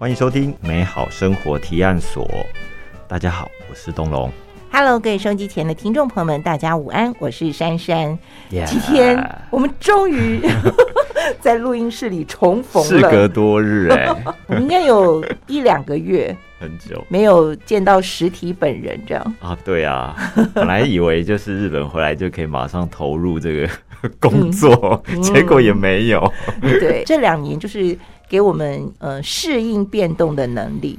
欢迎收听美好生活提案所。大家好，我是东龙。Hello，各位收音机前的听众朋友们，大家午安，我是珊珊。今天我们终于 在录音室里重逢了事隔，多日哎、我们应该有一两个月很久没有见到实体本人，这样。啊，对啊，本来以为就是日本回来就可以马上投入这个工作，嗯结果也没有。对，这两年就是给我们呃适应变动的能力，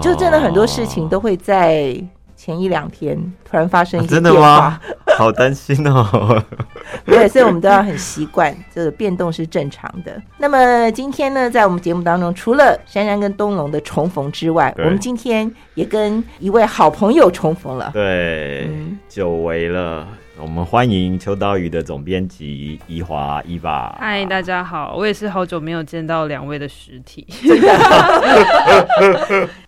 就真的很多事情都会在前一两天突然发生啊一些变真的吗化。？好担心哦。对，所以我们都要很习惯，这个变动是正常的。那么今天呢，在我们节目当中，除了珊珊跟东龙的重逢之外，我们今天也跟一位好朋友重逢了。对，嗯久违了。我们欢迎秋刀鱼的总编辑伊华伊娃。嗨，大家好，我也是好久没有见到两位的实体。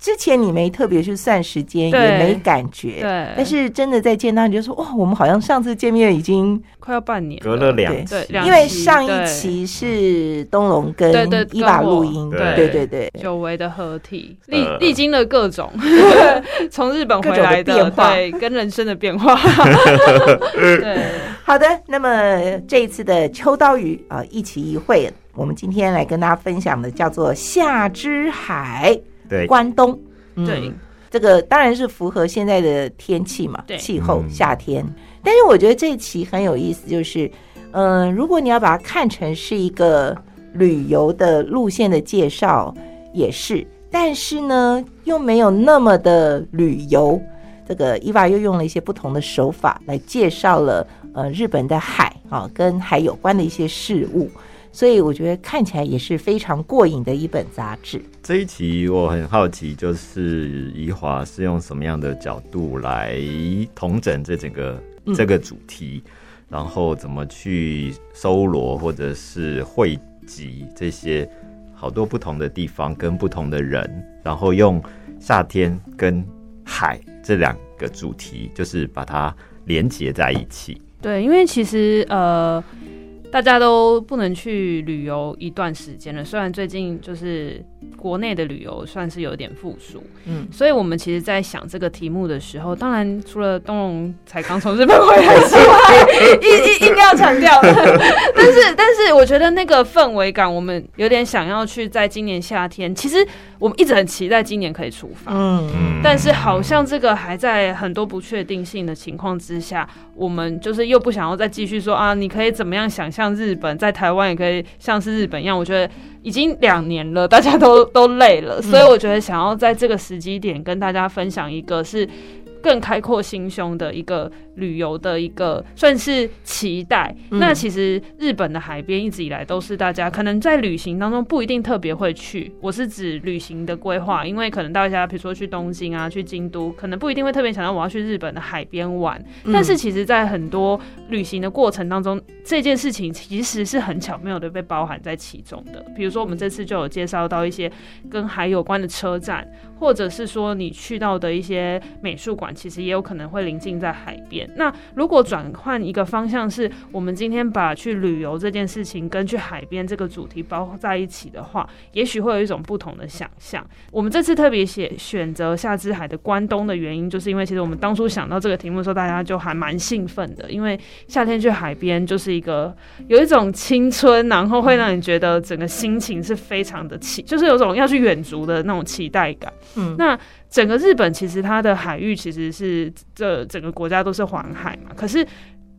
之前你没特别去算时间，也没感觉，对。但是真的在见到你就说，哇，我们好像上次见面已经，快要半年，隔了两对期因为上一期是东龙跟伊娃跟我。录音，对。对对对，久违的合体，历呃。历经了各种。从日本回来的变化。对，跟人生的变化，对，好的，那么这一次的秋刀鱼啊、呃一期一会，我们今天来跟大家分享的叫做夏之海对，关东。嗯对，这个当然是符合现在的天气嘛，对气候嗯夏天。但是我觉得这一期很有意思，就是嗯、呃如果你要把它看成是一个旅游的路线的介绍，也是，但是呢，又没有那么的旅游。这个伊娃又用了一些不同的手法来介绍了呃日本的海啊，跟海有关的一些事物，所以我觉得看起来也是非常过瘾的一本杂志。这一期我很好奇，就是怡华是用什么样的角度来统整这整个嗯这个主题，然后怎么去搜罗或者是汇集这些好多不同的地方跟不同的人，然后用夏天跟海这两个主题，就是把它连接在一起。对，因为其实呃，大家都不能去旅游一段时间了，虽然最近就是国内的旅游算是有点复苏，嗯，所以我们其实，在想这个题目的时候，当然除了东龙才刚从日本回来之外，一一一定要强调。但是，但是我觉得那个氛围感，我们有点想要去在今年夏天。其实我们一直很期待今年可以出发，嗯但是好像这个还在很多不确定性的情况之下，我们就是又不想要再继续说啊，你可以怎么样想象日本在台湾也可以像是日本一样。我觉得已经两年了，大家都都累了，所以我觉得想要在这个时机点跟大家分享一个是。更开阔心胸的一个旅游的一个算是期待。嗯那其实日本的海边一直以来都是大家可能在旅行当中不一定特别会去，我是指旅行的规划，因为可能大家比如说去东京啊、去京都，可能不一定会特别想到我要去日本的海边玩。嗯但是其实，在很多旅行的过程当中，这件事情其实是很巧妙的被包含在其中的。比如说，我们这次就有介绍到一些跟海有关的车站，或者是说你去到的一些美术馆，其实也有可能会临近在海边。那如果转换一个方向，是我们今天把去旅游这件事情跟去海边这个主题包在一起的话，也许会有一种不同的想象。我们这次特别写选择夏之海的关东的原因，就是因为其实我们当初想到这个题目的时候，大家就还蛮兴奋的，因为夏天去海边就是一个有一种青春，然后会让你觉得整个心情是非常的期，就是有种要去远足的那种期待感。嗯那整个日本其实它的海域其实是这整个国家都是环海嘛，可是。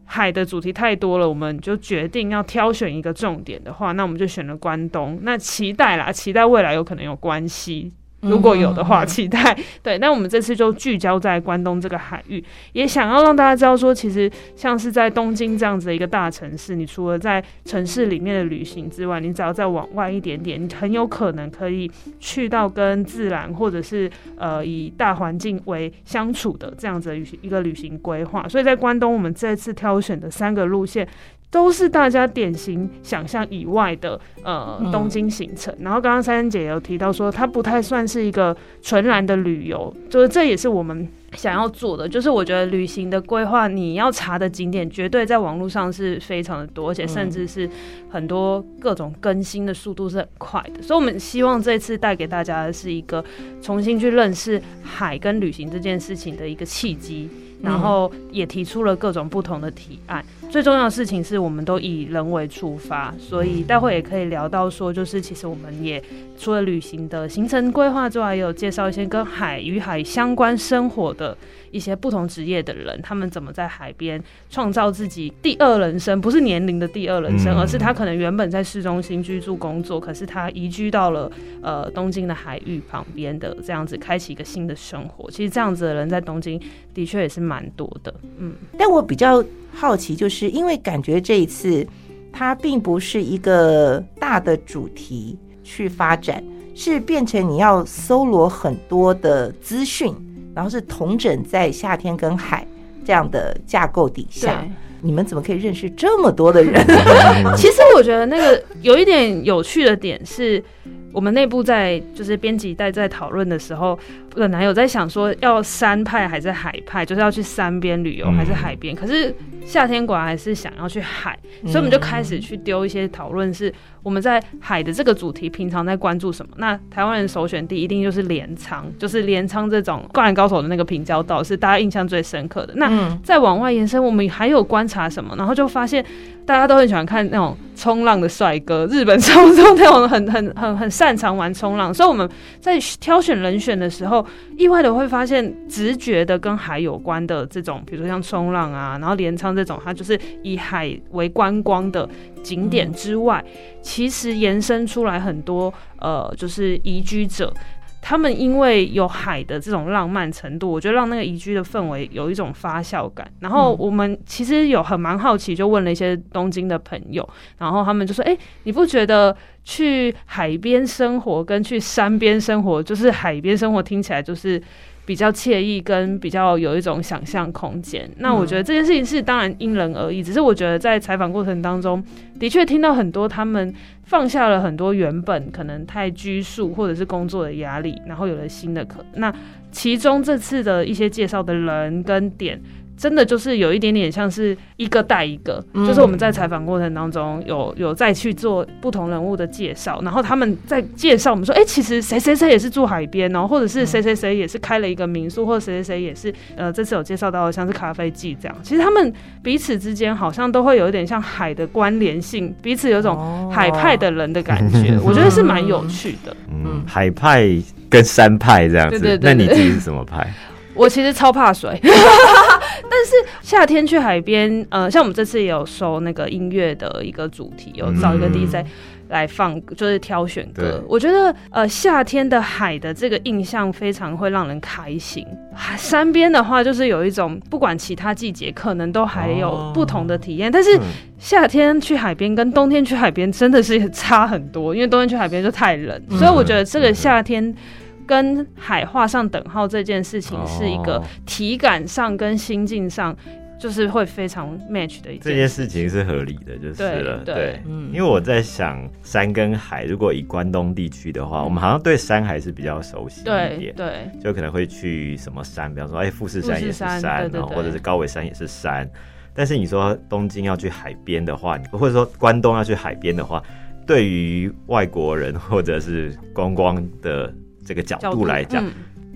海的主题太多了，我们就决定要挑选一个重点的话，那我们就选了关东。那期待啦，期待未来有可能有关系，如果有的话，嗯期待对。那我们这次就聚焦在关东这个海域，也想要让大家知道说，其实像是在东京这样子的一个大城市，你除了在城市里面的旅行之外，你只要再往外一点点，你很有可能可以去到跟自然或者是呃以大环境为相处的这样子的旅行一个旅行规划。所以在关东，我们这次挑选的三个路线。都是大家典型想象以外的呃嗯东京行程。然后刚刚珊珊姐有提到说，它不太算是一个纯然的旅游，就是这也是我们。想要做的就是，我觉得旅行的规划，你要查的景点绝对在网络上是非常的多，而且甚至是很多各种更新的速度是很快的。所以，我们希望这次带给大家的是一个重新去认识海跟旅行这件事情的一个契机。然后也提出了各种不同的提案。最重要的事情是我们都以人为出发，所以待会也可以聊到说，就是其实我们也除了旅行的行程规划之外，也有介绍一些跟海与海相关生活的。一些不同职业的人，他们怎么在海边创造自己第二人生？不是年龄的第二人生，而是他可能原本在市中心居住工作，可是他移居到了呃东京的海域旁边的这样子，开启一个新的生活。其实这样子的人在东京的确也是蛮多的。嗯，但我比较好奇，就是因为感觉这一次它并不是一个大的主题去发展，是变成你要搜罗很多的资讯。然后是同整在夏天跟海这样的架构底下，你们怎么可以认识这么多的人？其实我觉得那个有一点有趣的点是，我们内部在就是编辑在在讨论的时候，本来有在想说要山派还是海派，就是要去山边旅游还是海边，可是。夏天果然还是想要去海，所以我们就开始去丢一些讨论，是我们在海的这个主题平常在关注什么？那台湾人首选地一定就是镰仓，就是镰仓这种灌篮高手的那个平交道是大家印象最深刻的。那再往外延伸，我们还有观察什么？然后就发现大家都很喜欢看那种冲浪的帅哥，日本冲浪那种很很很很擅长玩冲浪，所以我们在挑选人选的时候，意外的会发现直觉的跟海有关的这种，比如说像冲浪啊，然后镰仓。这种它就是以海为观光的景点之外，其实延伸出来很多呃，就是移居者，他们因为有海的这种浪漫程度，我觉得让那个宜居的氛围有一种发酵感。然后我们其实有很蛮好奇，就问了一些东京的朋友，然后他们就说：“哎，你不觉得去海边生活跟去山边生活，就是海边生活听起来就是？”比较惬意，跟比较有一种想象空间。那我觉得这件事情是当然因人而异，只是我觉得在采访过程当中，的确听到很多他们放下了很多原本可能太拘束或者是工作的压力，然后有了新的可。那其中这次的一些介绍的人跟点。真的就是有一点点像是一个带一个，就是我们在采访过程当中有有再去做不同人物的介绍，然后他们在介绍我们说，哎，其实谁谁谁也是住海边哦，或者是谁谁谁也是开了一个民宿，或者谁谁谁也是呃这次有介绍到的像是咖啡季这样，其实他们彼此之间好像都会有一点像海的关联性，彼此有种海派的人的感觉，我觉得是蛮有趣的。嗯，海派跟山派这样子，那你自己是什么派？我其实超怕水，但是夏天去海边，呃，像我们这次也有收那个音乐的一个主题，有找一个 DJ 来放，就是挑选歌。我觉得，呃，夏天的海的这个印象非常会让人开心。山边的话，就是有一种不管其他季节可能都还有不同的体验，但是夏天去海边跟冬天去海边真的是差很多，因为冬天去海边就太冷，所以我觉得这个夏天。跟海画上等号这件事情是一个体感上跟心境上就是会非常 match 的一件。这件事情是合理的，就是了。对，嗯，因为我在想山跟海，如果以关东地区的话，我们好像对山还是比较熟悉一点，对，就可能会去什么山，比方说，哎，富士山也是山，或者是高尾山也是山。但是你说东京要去海边的话，或者说关东要去海边的话，对于外国人或者是观光的。这个角度来讲，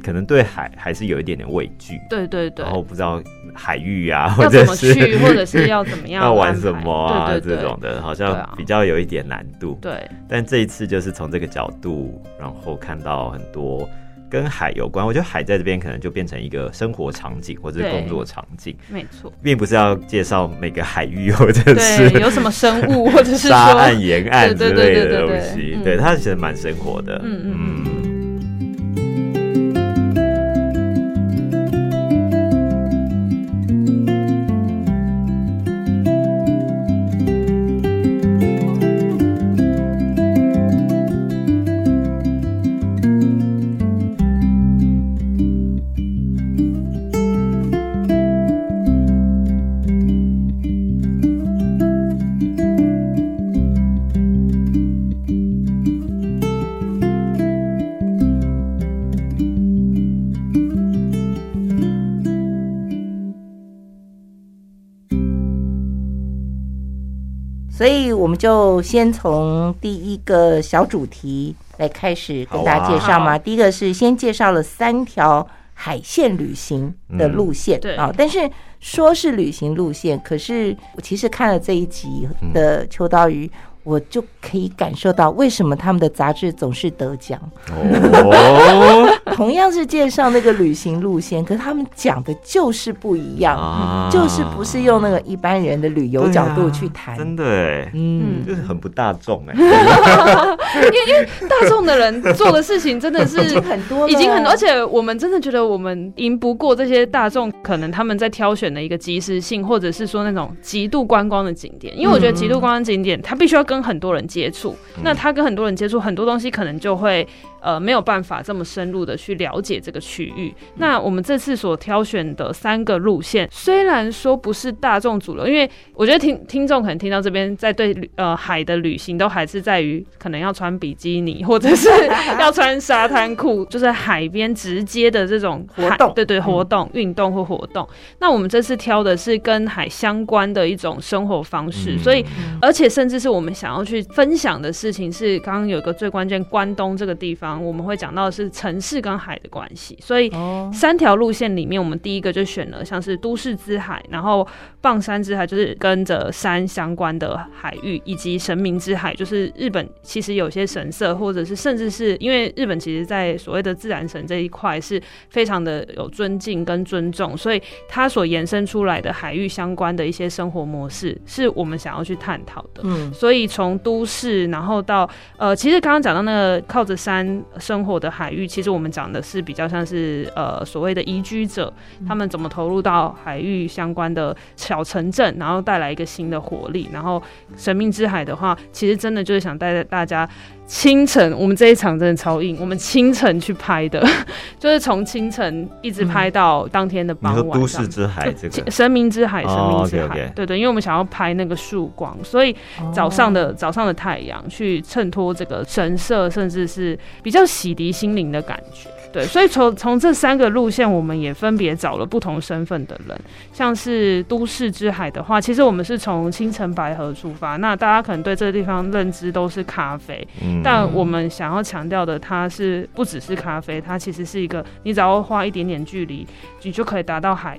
可能对海还是有一点点畏惧。对对对。然后不知道海域啊，或者是或者是要怎么 样，要玩什么啊，这种的，好像比较有一点难度。对。但这一次就是从这个角度，然后看到很多跟海有关。我觉得海在这边可能就变成一个生活场景或者是工作场景。没错。并不是要介绍每个海域 或者是有什么生物或者是沙岸沿岸之类的东西。对，它其实蛮生活的。嗯嗯。所以我们就先从第一个小主题来开始跟大家介绍嘛。啊第一个是先介绍了三条海线旅行的路线、对啊，但是说是旅行路线，可是我其实看了这一集的秋刀鱼。我就可以感受到为什么他们的杂志总是得奖。哦 同样是介绍那个旅行路线，可是他们讲的就是不一样，啊。就是不是用那个一般人的旅游角度去谈。真的哎，嗯，就是很不大众哎。因为因为大众的人做的事情真的是 已经很多，已经很多，而且我们真的觉得我们赢不过这些大众，可能他们在挑选的一个及时性，或者是说那种极度观光的景点。因为我觉得极度观光景点，它必须要跟很多人接触，那他跟很多人接触，很多东西可能就会呃没有办法这么深入的去了解这个区域。那我们这次所挑选的三个路线，虽然说不是大众主流，因为我觉得听听众可能听到这边，在对呃海的旅行都还是在于可能要穿比基尼，或者是 要穿沙滩裤，就是海边直接的这种活动对对，活动、运动或活动。那我们这次挑的是跟海相关的一种生活方式，嗯所以而且甚至是我们想要去分享的事情是，刚刚有一个最关键，关东这个地方我们会讲到的是城市跟海的关系，所以哦，三条路线里面，我们第一个就选了像是都市之海，然后棒山之海就是跟着山相关的海域，以及神明之海，就是日本其实有些神社，或者是甚至是因为日本其实在所谓的自然神这一块是非常的有尊敬跟尊重，所以它所延伸出来的海域相关的一些生活模式，是我们想要去探讨的。嗯，所以从都市，然后到呃，其实刚刚讲到那个靠着山生活的海域，其实我们讲的是比较像是呃所谓的移居者，他们怎么投入到海域相关的小城镇，然后带来一个新的活力。然后神秘之海的话，其实真的就是想带着大家清晨，我们这一场真的超硬，我们清晨去拍的，就是从清晨一直拍到当天的傍晚。都市之海这个神明之海，神哦明之海对对，因为我们想要拍那个曙光，所以早上的、早上的太阳去衬托这个神社，甚至是比较洗涤心灵的感觉。对，所以从从这三个路线，我们也分别找了不同身份的人，像是都市之海的话，其实我们是从青城白河出发，那大家可能对这个地方认知都是咖啡，嗯。但我们想要强调的，它是不只是咖啡，它其实是一个你只要花一点点距离，你就可以达到海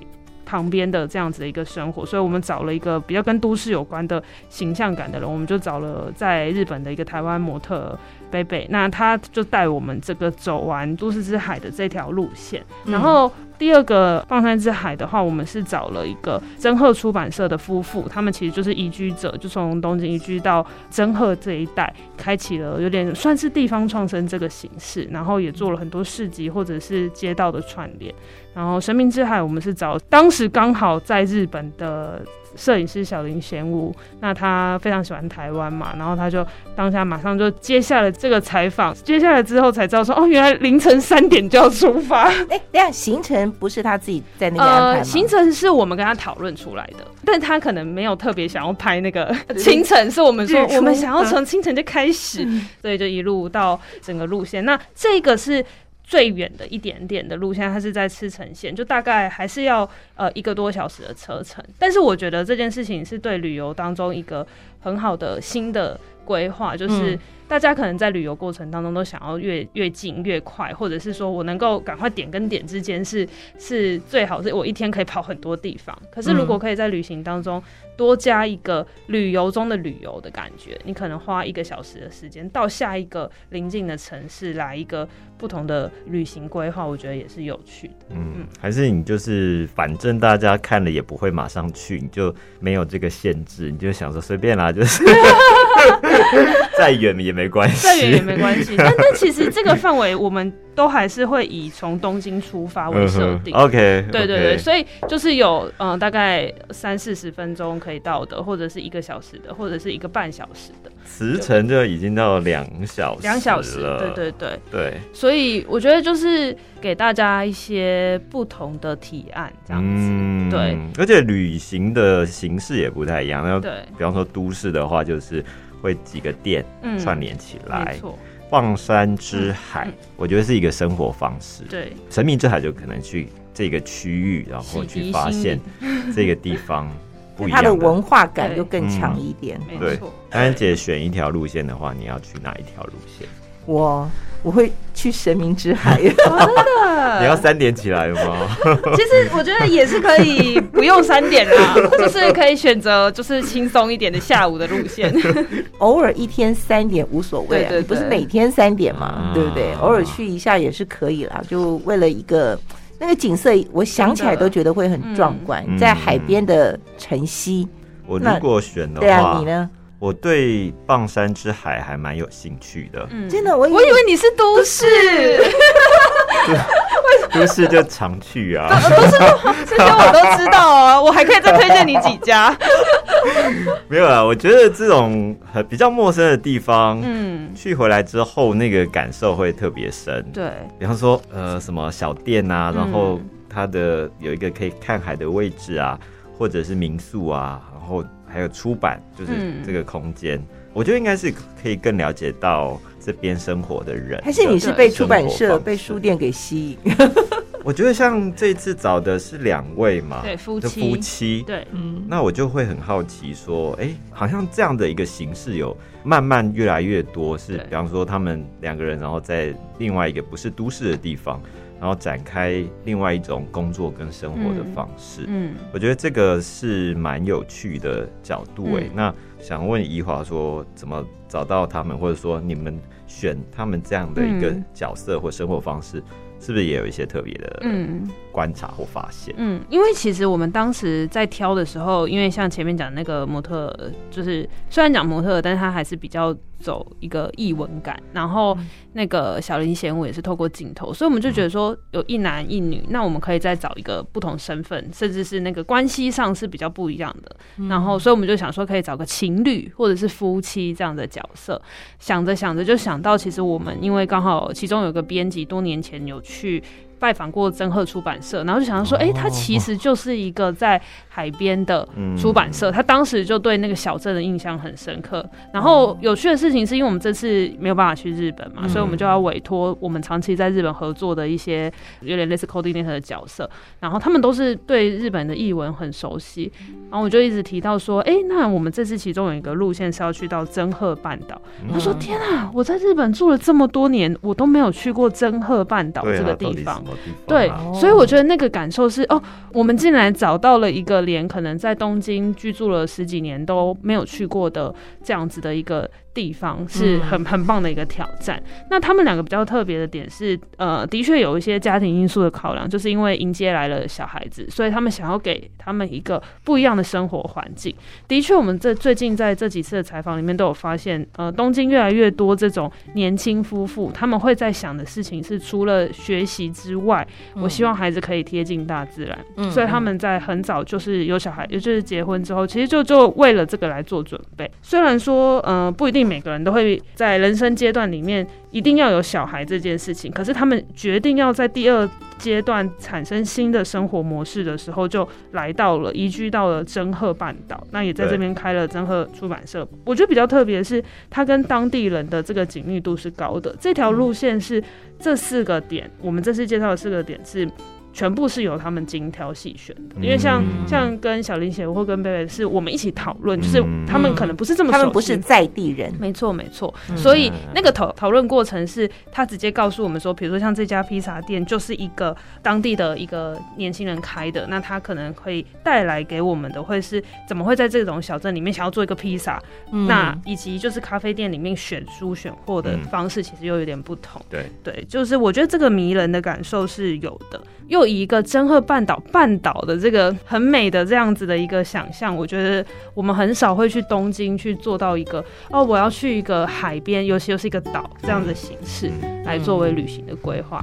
旁边的这样子的一个生活。所以我们找了一个比较跟都市有关的形象感的人，我们就找了在日本的一个台湾模特贝贝，那他就带我们这个走完都市之海的这条路线，嗯然后。第二个放山之海的话，我们是找了一个真鹤出版社的夫妇，他们其实就是移居者，就从东京移居到真鹤这一带，开启了有点算是地方创生这个形式，然后也做了很多市集或者是街道的串联。然后神明之海，我们是找当时刚好在日本的摄影师小林贤吾，那他非常喜欢台湾嘛，然后他就当下马上就接下了这个采访，接下来之后才知道说，哦，原来凌晨三点就要出发。哎，等一下行程不是他自己在那边安排行程是我们跟他讨论出来的，但他可能没有特别想要拍那个 清晨，是我们说我们想要从清晨就开始，所以就一路到整个路线。那这个是。最远的一点点的路线，它是在赤城县，就大概还是要呃一个多小时的车程。但是我觉得这件事情是对旅游当中一个很好的新的规划，就是嗯大家可能在旅游过程当中都想要越越近越快，或者是说我能够赶快点跟点之间是是最好，是我一天可以跑很多地方。可是如果可以在旅行当中多加一个旅游中的旅游的感觉，你可能花一个小时的时间到下一个临近的城市来一个不同的旅行规划，我觉得也是有趣的。嗯，还是你就是反正大家看了也不会马上去，你就没有这个限制，你就想说随便啦，就是 再远也没关系，再远也没关系，但但其实这个范围我们都还是会以从东京出发为设定。OK，对对对，所以就是有嗯、呃大概三四十分钟可以到的，或者是一个小时的，或者是一个半小时的，时程就已经到两小时，两小时。了，对对对，对，所以我觉得就是给大家一些不同的提案，这样子。嗯对，而且旅行的形式也不太一样。那对，比方说都市的话，就是会几个店嗯，串联起来没。错，放山之海嗯，我觉得是一个生活方式。对，神秘之海就可能去这个区域，然后去发现这个地方不一样它的文化感对就更强一点。对没错，安安姐选一条路线的话，你要去哪一条路线？我我会去神明之海，你要三点起来吗？其实我觉得也是可以不用三点啦，就是可以选择就是轻松一点的下午的路线。偶尔一天三点无所谓啊，对对你不是每天三点嘛，啊对不对？偶尔去一下也是可以啦，就为了一个那个景色，我想起来都觉得会很壮观，嗯在海边的晨曦。我如果选的对啊，你，呢？我对棒山之海还蛮有兴趣的。嗯真的，我以我以为你是都市，都市就常去啊，这些我都知道啊，我还可以再推荐你几家。没有啊。我觉得这种很比较陌生的地方，嗯，去回来之后那个感受会特别深。对，比方说，呃，什么小店啊，嗯然后它的有一个可以看海的位置啊，或者是民宿啊，然后还有出版，就是嗯这个空间，我觉得应该是可以更了解到这边生活的人。还是你是被出版社、被书？店给吸引？我觉得像这次找的是两位嘛，对夫妻的夫妻，对，嗯，那我就会很好奇说，哎、好像这样的一个形式有慢慢越来越多，是比方说他们两个人，然后在另外一个不是都市的地方，然后展开另外一种工作跟生活的方式。嗯，我觉得这个是蛮有趣的角度哎、嗯那想问怡华说，怎么找到他们，或者说你们选他们这样的一个嗯角色或生活方式，是不是也有一些特别的嗯。观察或发现？嗯，因为其实我们当时在挑的时候，因为像前面讲的那个模特，就是虽然讲模特，但是他还是比较走一个译文感。然后那个小林贤武也是透过镜头，所以我们就觉得说有一男一女，那我们可以再找一个不同身份，甚至是那个关系上是比较不一样的。然后，所以我们就想说可以找个情侣或者是夫妻这样的角色。想着想着就想到，其实我们因为刚好其中有个编辑多年前有去。拜访过曾鹤出版社，然后就想到说，哎、他其实就是一个在海边的嗯出版社，他当时就对那个小镇的印象很深刻。然后有趣的事情是因为我们这次没有办法去日本嘛，嗯所以我们就要委托我们长期在日本合作的一些有点类似 coordinator 的角色，然后他们都是对日本的译文很熟悉。然后我就一直提到说，哎、那我们这次其中有一个路线是要去到真鹤半岛。他说：“天啊，我在日本住了这么多年，我都没有去过真鹤半岛这个地方。对，所以我觉得那个感受是哦，我们竟然找到了一个连可能在东京居住了十几年都没有去过的这样子的一个地方，是很很棒的一个挑战。那他们两个比较特别的点是，呃，的确有一些家庭因素的考量，就是因为迎接来了小孩子，所以他们想要给他们一个不一样的生活环境。的确，我们这最近在这几次的采访里面都有发现，呃，东京越来越多这种年轻夫妇，他们会在想的事情是除了学习之外，我希望孩子可以贴近大自然，嗯所以他们在很早就是有小孩，也就是结婚之后，其实就就为了这个来做准备。虽然说，呃，不一定每个人都会在人生阶段里面一定要有小孩这件事情，可是他们决定要在第二阶段产生新的生活模式的时候，就来到了移居到了真鹤半岛，那也在这边开了真鹤出版社。我觉得比较特别的是，它跟当地人的这个紧密度是高的。这条路线是这四个点，我们这次介绍的四个点是。全部是由他们精挑细选的，因为像、嗯像跟小林姐或跟贝贝是我们一起讨论，就是嗯他们可能不是这么他们不是在地人，没错，没错。嗯。所以那个讨讨论过程是，他直接告诉我们说，比如说像这家披萨店就是一个当地的一个年轻人开的，那他可能会带来给我们的会是怎么会在这种小镇里面想要做一个披萨，嗯。那以及就是咖啡店里面选书选货的嗯方式其实又有点不同。对，对，就是我觉得这个迷人的感受是有的。又以一个真鹤半岛半岛的这个很美的这样子的一个想象，我觉得我们很少会去东京去做到一个哦，我要去一个海边，尤其又是一个岛这样的形式来作为旅行的规划。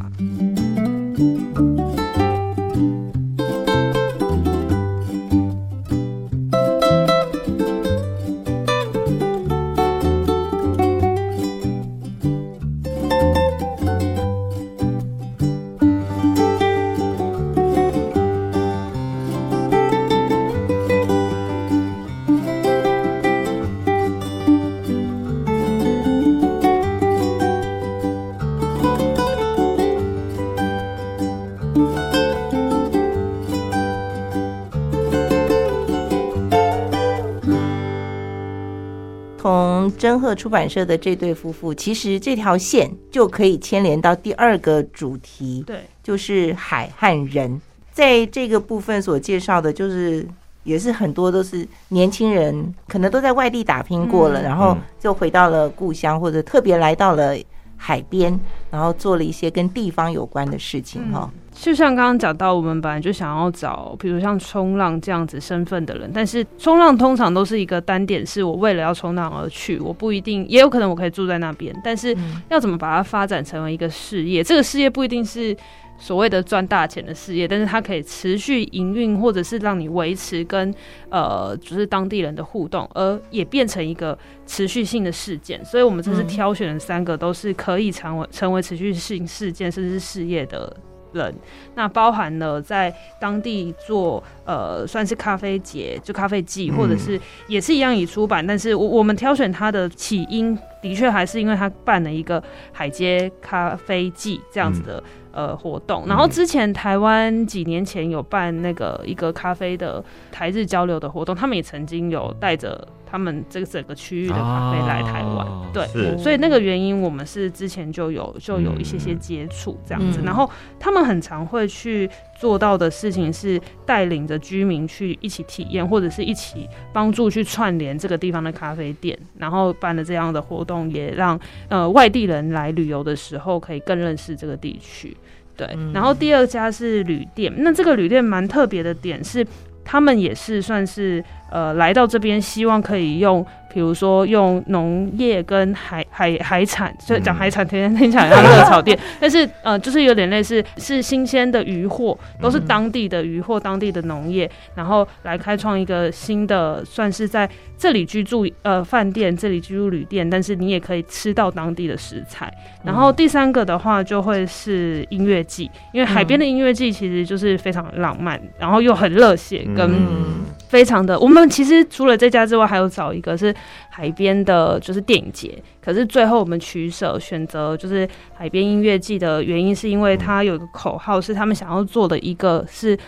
从真鹤出版社的这对夫妇，其实这条线就可以牵连到第二个主题，对，就是海和人。在这个部分所介绍的，就是也是很多都是年轻人，可能都在外地打拼过了，嗯然后嗯就回到了故乡，或者特别来到了海边，然后做了一些跟地方有关的事情哈。就像刚刚讲到，我们本来就想要找，比如像冲浪这样子身份的人，但是冲浪通常都是一个单点，是我为了要冲浪而去，我不一定，也有可能我可以住在那边，但是嗯要怎么把它发展成为一个事业？这个事业不一定是所谓的赚大钱的事业，但是它可以持续营运，或者是让你维持跟呃，就是当地人的互动，而也变成一个持续性的事件。所以我们这次嗯挑选的三个都是可以成为成为持续性事件，甚至是事业的。人，那包含了在当地做呃，算是咖啡节，就咖啡季，嗯或者是也是一样以出版，但是我我们挑选它的起因，的确还是因为它办了一个海街咖啡季这样子的、呃活动。然后之前台湾几年前有办那个一个咖啡的台日交流的活动，他们也曾经有带着他们这个整个区域的咖啡来台湾，哦对。所以那个原因，我们是之前就有就有一些些接触这样子，嗯然后他们很常会去做到的事情是带领着居民去一起体验，或者是一起帮助去串联这个地方的咖啡店，然后办了这样的活动，也让呃外地人来旅游的时候可以更认识这个地区。对，嗯。然后第二家是旅店，那这个旅店蛮特别的点是，他们也是算是呃来到这边，希望可以用，比如说用农业跟海海海产，所以讲海产天天听起来像热炒店，但是呃就是有点类似是新鲜的渔货，都是当地的渔货、当地的农业，然后来开创一个新的，算是在这里居住呃饭店，这里居住旅店，但是你也可以吃到当地的食材。然后第三个的话就会是音乐季，因为海边的音乐季其实就是非常浪漫，然后又很热血，跟嗯。非常的。我们其实除了这家之外，还有找一个是海边的，就是电影节。可是最后我们取舍选择就是海边音乐季的原因，是因为它有一个口号是他们想要做的一个是。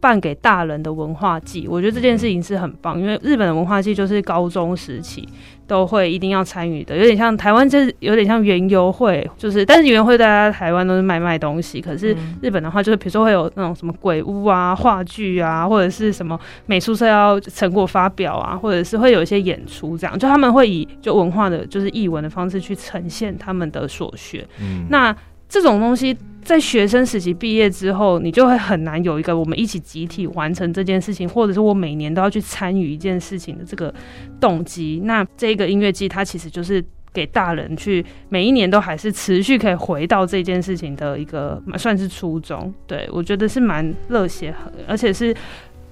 办给大人的文化祭，我觉得这件事情是很棒，因为日本的文化祭就是高中时期都会一定要参与的，有点像台湾，就是有点像园游会，就是但是园游会大家台湾都是卖卖东西，可是嗯。日本的话就是比如说会有那种什么鬼屋啊、话剧啊，或者是什么美术社要成果发表啊，或者是会有一些演出这样，就他们会以就文化的就是译文的方式去呈现他们的所学，嗯。那这种东西在学生时期毕业之后，你就会很难有一个我们一起集体完成这件事情，或者是我每年都要去参与一件事情的这个动机。那这个音乐季它其实就是。给大人去每一年都还是持续可以回到这件事情的一个算是初衷，对我觉得是蛮热血，而且是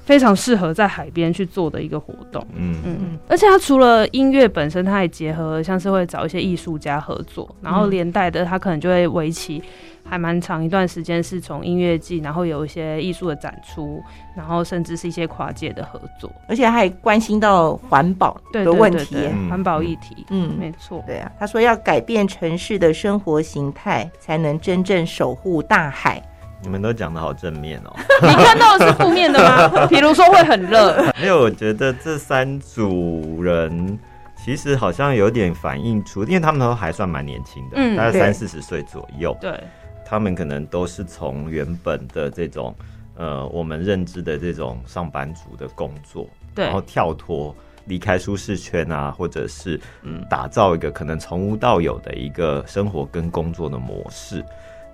非常适合在海边去做的一个活动。嗯嗯，而且它除了音乐本身，它也结合像是会找一些艺术家合作，然后连带的它可能就会为期还蛮长一段时间，是从音乐季，然后有一些艺术的展出，然后甚至是一些跨界的合作。而且还关心到环保对的问题对对对耶。嗯环保议题，嗯，没错。对啊，他说要改变城市的生活形态，才能真正守护大海。你们都讲的好正面哦。你看到的是负面的吗？比如说会很热，因为我觉得这三组人其实好像有点反映出，因为他们都还算蛮年轻的，嗯大概三四十岁左右。对，他们可能都是从原本的这种呃我们认知的这种上班族的工作，对然后跳脱离开舒适圈啊，或者是嗯打造一个可能从无到有的一个生活跟工作的模式。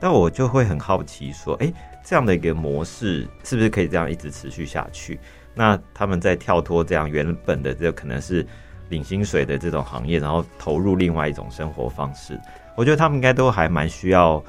但我就会很好奇说，哎、这样的一个模式是不是可以这样一直持续下去？那他们在跳脱这样原本的这可能是领薪水的这种行业，然后投入另外一种生活方式，我觉得他们应该都还蛮需要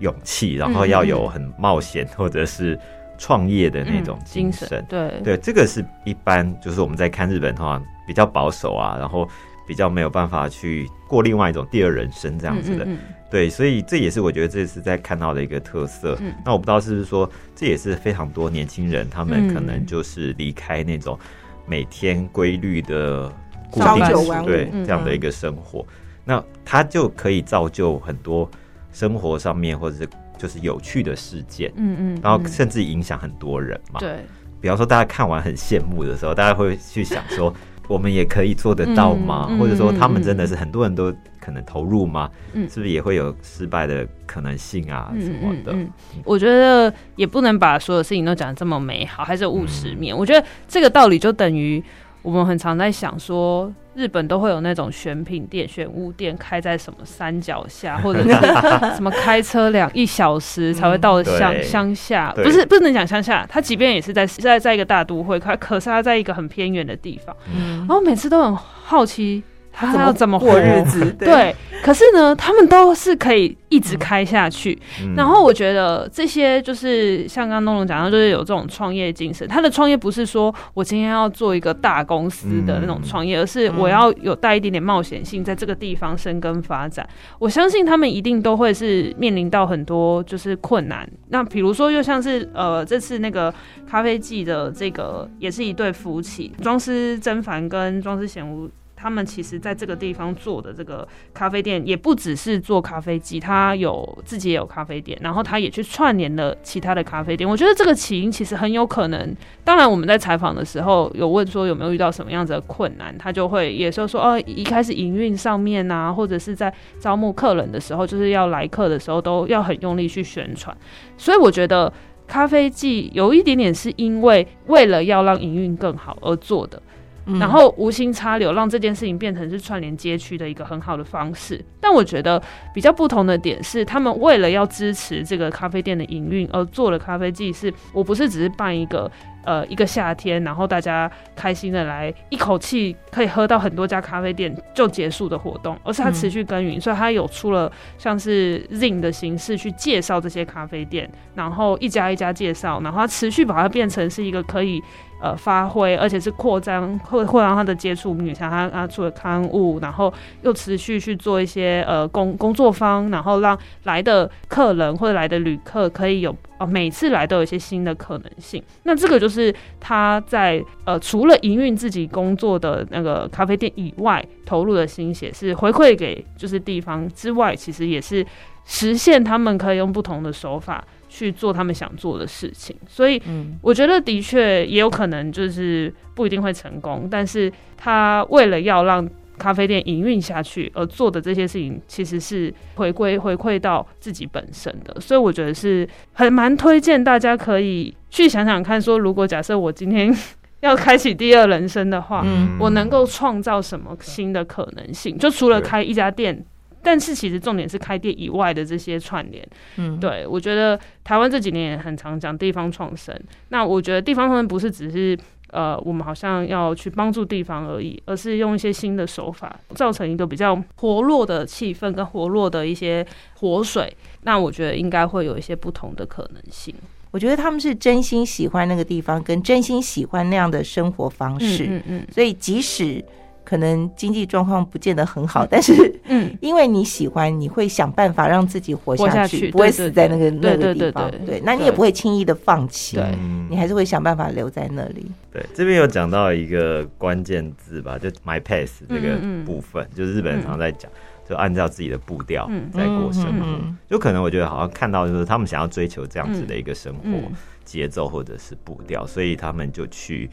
勇气，然后要有很冒险或者是创业的那种精神。对对，这个是一般就是我们在看日本的话比较保守啊，然后比较没有办法去过另外一种第二人生这样子的。嗯嗯对，所以这也是我觉得这次在看到的一个特色。嗯那我不知道是不是说这也是非常多年轻人他们嗯可能就是离开那种每天规律的固定九晚五对嗯这样的一个生活，那他就可以造就很多生活上面或者是就是有趣的事件。嗯嗯，然后嗯甚至影响很多人嘛。对，比方说，大家看完很羡慕的时候，大家会去想说，我们也可以做得到吗？或者说他们嗯真的是很多人都可能投入吗？嗯是不是也会有失败的可能性啊什么的？嗯，我觉得也不能把所有事情都讲的这么美好，还是有务实面。我觉得这个道理就等于我们很常在想说，日本都会有那种选品店、选物店开在什么山脚下，或者是 什么开车两一小时才会到乡乡下，不是不能讲乡下，它即便也是在是在在一个大都会，可可是它在一个很偏远的地方，嗯。然后每次都很好奇。他要怎么过日子？对，可是呢，他们都是可以一直开下去，嗯然后我觉得这些就是像刚刚东龙讲到，就是有这种创业精神。他的创业不是说我今天要做一个大公司的那种创业，而是我要有带一点点冒险性，在这个地方生根发展。我相信他们一定都会是面临到很多就是困难。那比如说，又像是呃这次那个咖啡季的这个也是一对夫妻，庄司真凡跟庄司贤吾。他们其实在这个地方做的这个咖啡店，也不只是做咖啡机，他有自己也有咖啡店，然后他也去串联了其他的咖啡店。我觉得这个起因其实很有可能，当然我们在采访的时候有问说有没有遇到什么样子的困难，他就会也是说哦，一开始营运上面啊，或者是在招募客人的时候，就是要来客的时候都要很用力去宣传。所以我觉得咖啡季有一点点是因为为了要让营运更好而做的。嗯然后无心插柳，让这件事情变成是串联街区的一个很好的方式。但我觉得比较不同的点是，他们为了要支持这个咖啡店的营运而做了咖啡季，是我不是只是办一个呃一个夏天，然后大家开心的来一口气可以喝到很多家咖啡店就结束的活动，而是它持续耕耘，所以它有出了像是 Zing 的形式去介绍这些咖啡店，然后一家一家介绍，然后它持续把它变成是一个可以。呃，发挥，而且是扩张，会会让他的接触面，像他他出了刊物，然后又持续去做一些呃工工作坊，然后让来的客人或者来的旅客可以有呃每次来都有一些新的可能性。那这个就是他在呃除了营运自己工作的那个咖啡店以外，投入的心血是回馈给就是地方之外，其实也是实现他们可以用不同的手法。去做他们想做的事情，所以嗯我觉得的确也有可能就是不一定会成功，但是他为了要让咖啡店营运下去而做的这些事情，其实是回归回馈到自己本身的，所以我觉得是很蛮推荐大家可以去想想看，说如果假设我今天 要开启第二人生的话，嗯我能够创造什么新的可能性？就除了开一家店。但是其实重点是开店以外的这些串联，嗯，对，我觉得台湾这几年也很常讲地方创生。那我觉得地方创生不是只是呃，我们好像要去帮助地方而已，而是用一些新的手法，造成一个比较活络的气氛跟活络的一些活水。那我觉得应该会有一些不同的可能性。我觉得他们是真心喜欢那个地方，跟真心喜欢那样的生活方式，嗯嗯所以即使可能经济状况不见得很好，但是嗯。因为你喜欢，你会想办法让自己活活下去，去不会死在那个对那个地方。对对，那你也不会轻易的放弃，对。嗯。你还是会想办法留在那里。对，这边有讲到一个关键字吧，就 my pace 这个嗯。嗯嗯部分，就是日本人常在讲，就按照自己的步调嗯。在过生活。嗯嗯就可能我觉得好像看到就是他们想要追求这样子的一个生活嗯。节奏或者是步调，所以他们就去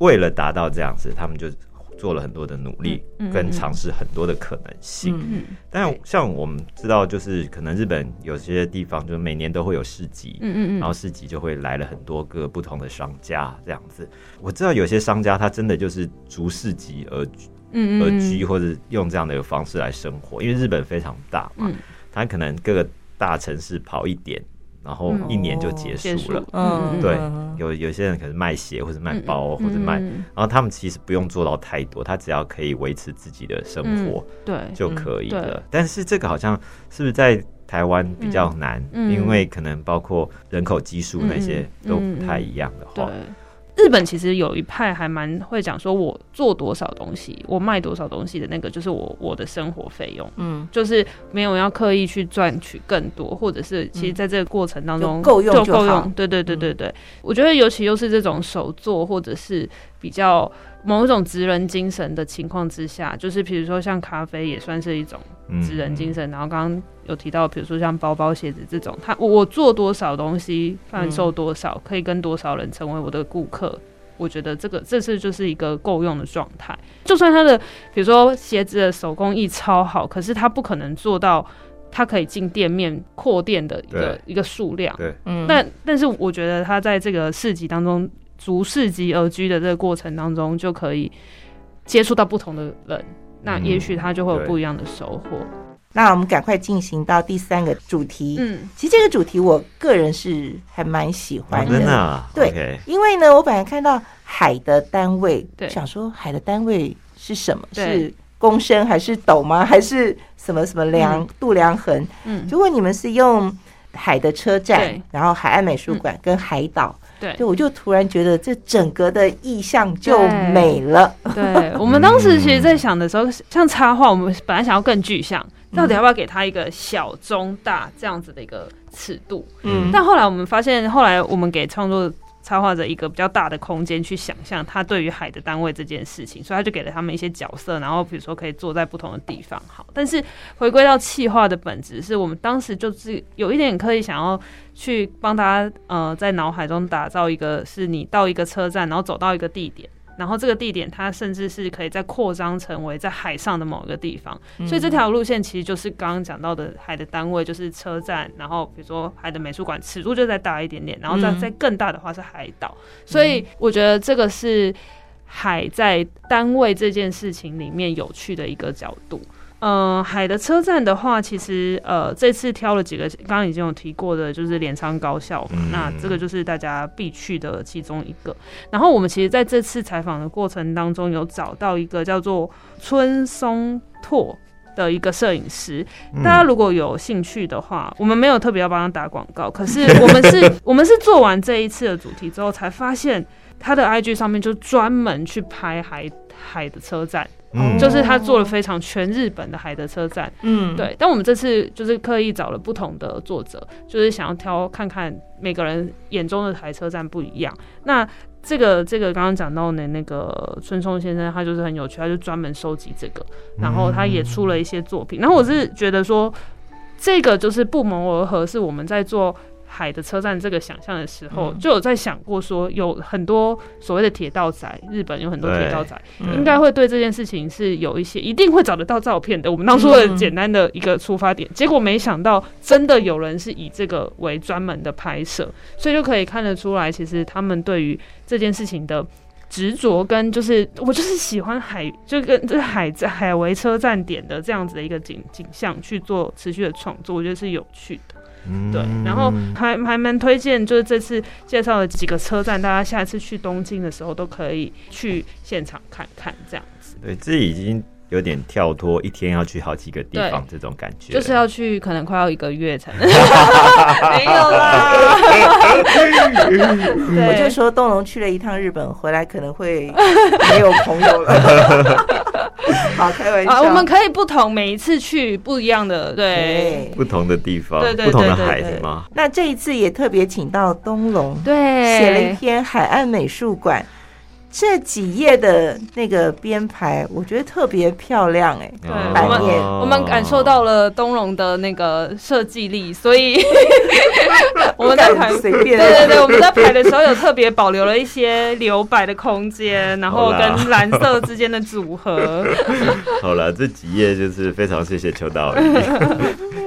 为了达到这样子，他们就做了很多的努力跟尝试很多的可能性。嗯嗯。但像我们知道，就是可能日本有些地方就是每年都会有市集，嗯嗯嗯，然后市集就会来了很多个不同的商家这样子。我知道有些商家他真的就是逐市集而嗯而居，或者用这样的一个方式来生活，因为日本非常大嘛，嗯。他可能各个大城市跑一点，然后一年就结结束。束了。嗯，对嗯有有些人可能卖鞋或者卖包或者卖，嗯然后他们其实不用做到太多，他只要可以维持自己的生活对，就可以嗯了。对。但是这个好像是不是在台湾比较难？嗯因为可能包括人口基数那些嗯都不太一样的对。话，。日本其实有一派还蛮会讲说，我做多少东西，我卖多少东西的那个，就是我我的生活费用，嗯，就是没有要刻意去赚取更多，或者是其实在这个过程当中就够用就够用。对对对对对，我觉得尤其又是这种手作或者是比较某一种职人精神的情况之下，就是比如说像咖啡也算是一种嗯职人精神。然后刚刚有提到，比如说像包包、鞋子这种，他我我做多少东西，贩售多少，可以跟多少人成为我的顾客，我觉得这个这次就是一个够用的状态。就算他的比如说鞋子的手工艺超好，可是他不可能做到他可以进店面扩店的一个一个数量。对，嗯，但但是我觉得他在这个市集当中逐市集而居的这个过程当中，就可以接触到不同的人，那嗯也许他就会有不一样的收获。那我们赶快进行到第三个主题。嗯，其实这个主题我个人是还蛮喜欢的。啊？对因为呢，我本来看到海的单位，对。想说海的单位是什么？是公升还是斗吗？还是什么什么量、嗯。度量衡？嗯，如果你们是用海的车站，然后海岸美术馆跟海岛，对。就我就突然觉得这整个的意象就美了。对，我们当时其实，在想的时候，像插画，我们本来想要更具象，到底要不要给他一个小、中、大这样子的一个尺度？嗯，但后来我们发现，后来我们给创作插画者一个比较大的空间去想象他对于海的单位这件事情，所以他就给了他们一些角色，然后比如说可以坐在不同的地方。好，但是回归到气化的本质，是我们当时就是有一点刻意想要去帮大家呃在脑海中打造一个，是你到一个车站，然后走到一个地点。然后这个地点，它甚至是可以再扩张成为在海上的某一个地方，所以这条路线其实就是刚刚讲到的海的单位，就是车站，然后比如说海的美术馆尺度就再大一点点，然后再嗯。再更大的话是海岛，所以我觉得这个是海在单位这件事情里面有趣的一个角度。嗯、海的车站的话，其实呃，这次挑了几个，刚刚已经有提过的，就是镰仓高校嘛，嗯。那这个就是大家必去的其中一个。然后我们其实在这次采访的过程当中，有找到一个叫做春松拓的一个摄影师，嗯。大家如果有兴趣的话，我们没有特别要帮他打广告，可是我们是，我们是做完这一次的主题之后，才发现他的 IG 上面就专门去拍海海的车站，嗯就是他做了非常全日本的海的车站。嗯，对，但我们这次就是刻意找了不同的作者，就是想要挑看看每个人眼中的海车站不一样。那这个这个刚刚讲到的那个春松先生，他就是很有趣，他就专门收集这个，然后他也出了一些作品。然后我是觉得说，这个就是不谋而合，是我们在做。海的车站这个想象的时候，嗯就有在想过说，有很多所谓的铁道仔，日本有很多铁道仔，嗯应该会对这件事情是有一些一定会找得到照片的。我们当初的简单的一个出发点，结果没想到真的有人是以这个为专门的拍摄，所以就可以看得出来，其实他们对于这件事情的。执着跟就是我就是喜欢海，就跟这海在海为车站点的这样子的一个景景象去做持续的创作，我觉得是有趣的。嗯对，然后还还蛮推荐，就是这次介绍的几个车站，大家下次去东京的时候都可以去现场看看，这样子。对，这已经有点跳脱一天要去好几个地方这种感觉，就是要去，可能快要一个月才能。没有啦。对，我就说东龙去了一趟日本，回来可能会没有朋友了。好，开玩笑。啊，我们可以不同，每一次去不一样的，对对不同的地方，对对不同的海是吗？那这一次也特别请到东龙，对，写了一篇海岸美术馆。这几页的那个编排，我觉得特别漂亮哎、对哦。版面我们感受到了东荣的那个设计力，所以 我们在排随便。对对对，我们在排的时候有特别保留了一些留白的空间，然后跟蓝色之间的组合。好了，这几页就是非常谢谢邱导演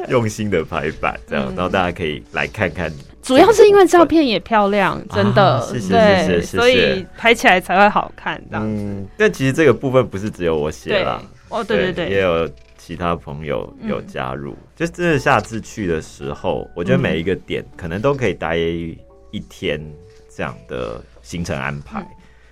用心的排版，这样，嗯然后大家可以来看看。主要是因为照片也漂亮，真的，啊谢谢对，谢谢所以拍起来才会好看。这样，嗯，但其实这个部分不是只有我写对啦，，哦，对对对，也有其他朋友有加入。就真的下次去的时候，我觉得每一个点可能都可以待一天这样的行程安排，嗯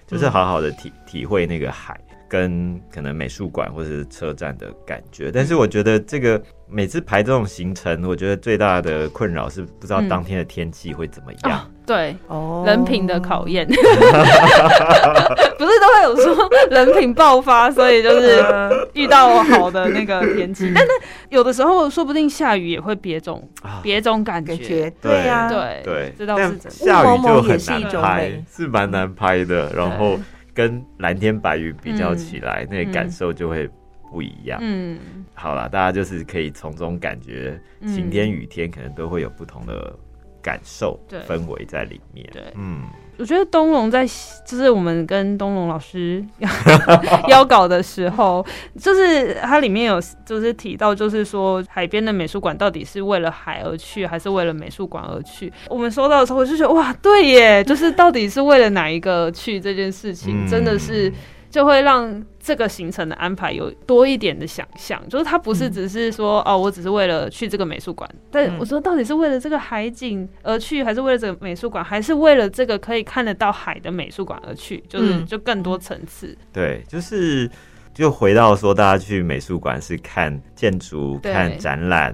就是好好的体体会那个海。跟可能美术馆或者是车站的感觉，但是我觉得这个每次排这种行程，我觉得最大的困扰是不知道嗯。当天的天气会怎么样。啊，对，哦。人品的考验，不是都会有说人品爆发，所以就是遇到好的那个天气，但是有的时候说不定下雨也会别种啊。别种感觉，对呀、对对，这倒是真的。下雨就很难拍种，是蛮难拍的。然后跟蓝天白云比较起来，那个嗯感受就会不一样。嗯，好啦，大家就是可以从中感觉嗯晴天、雨天，可能都会有不同的感受对。氛围在里面。对。嗯，我觉得东龙在就是我们跟东龙老师 邀稿的时候，就是它里面有就是提到，就是说海边的美术馆到底是为了海而去，还是为了美术馆而去？我们收到的时候，我就觉得哇，对耶，就是到底是为了哪一个去这件事情，真的是。就会让这个行程的安排有多一点的想象，就是它不是只是说哦，我只是为了去这个美术馆，但我说到底是为了这个海景而去，还是为了这个美术馆，还是为了这个可以看得到海的美术馆而去？就是就更多层次。对，就是就回到说，大家去美术馆是看建筑、看展览。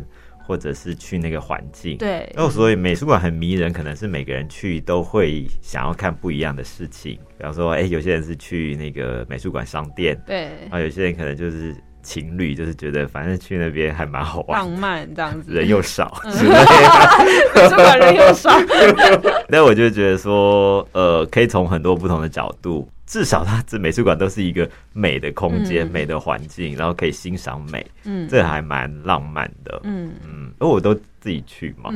或者是去那个环境，对，然后所以美术馆很迷人，可能是每个人去都会想要看不一样的事情。比方说，哎，有些人是去那个美术馆商店，对，啊，有些人可能就是情侣，就是觉得反正去那边还蛮好玩，浪漫这样子，人又少，美术馆人又少。那我就觉得说，呃，可以从很多不同的角度。至少它这美术馆都是一个美的空间、美的环境，然后可以欣赏美，嗯，这还蛮浪漫的，嗯嗯。而我都自己去嘛，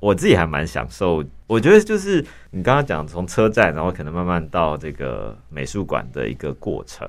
我自己还蛮享受。我觉得就是你刚刚讲从车站，然后可能慢慢到这个美术馆的一个过程，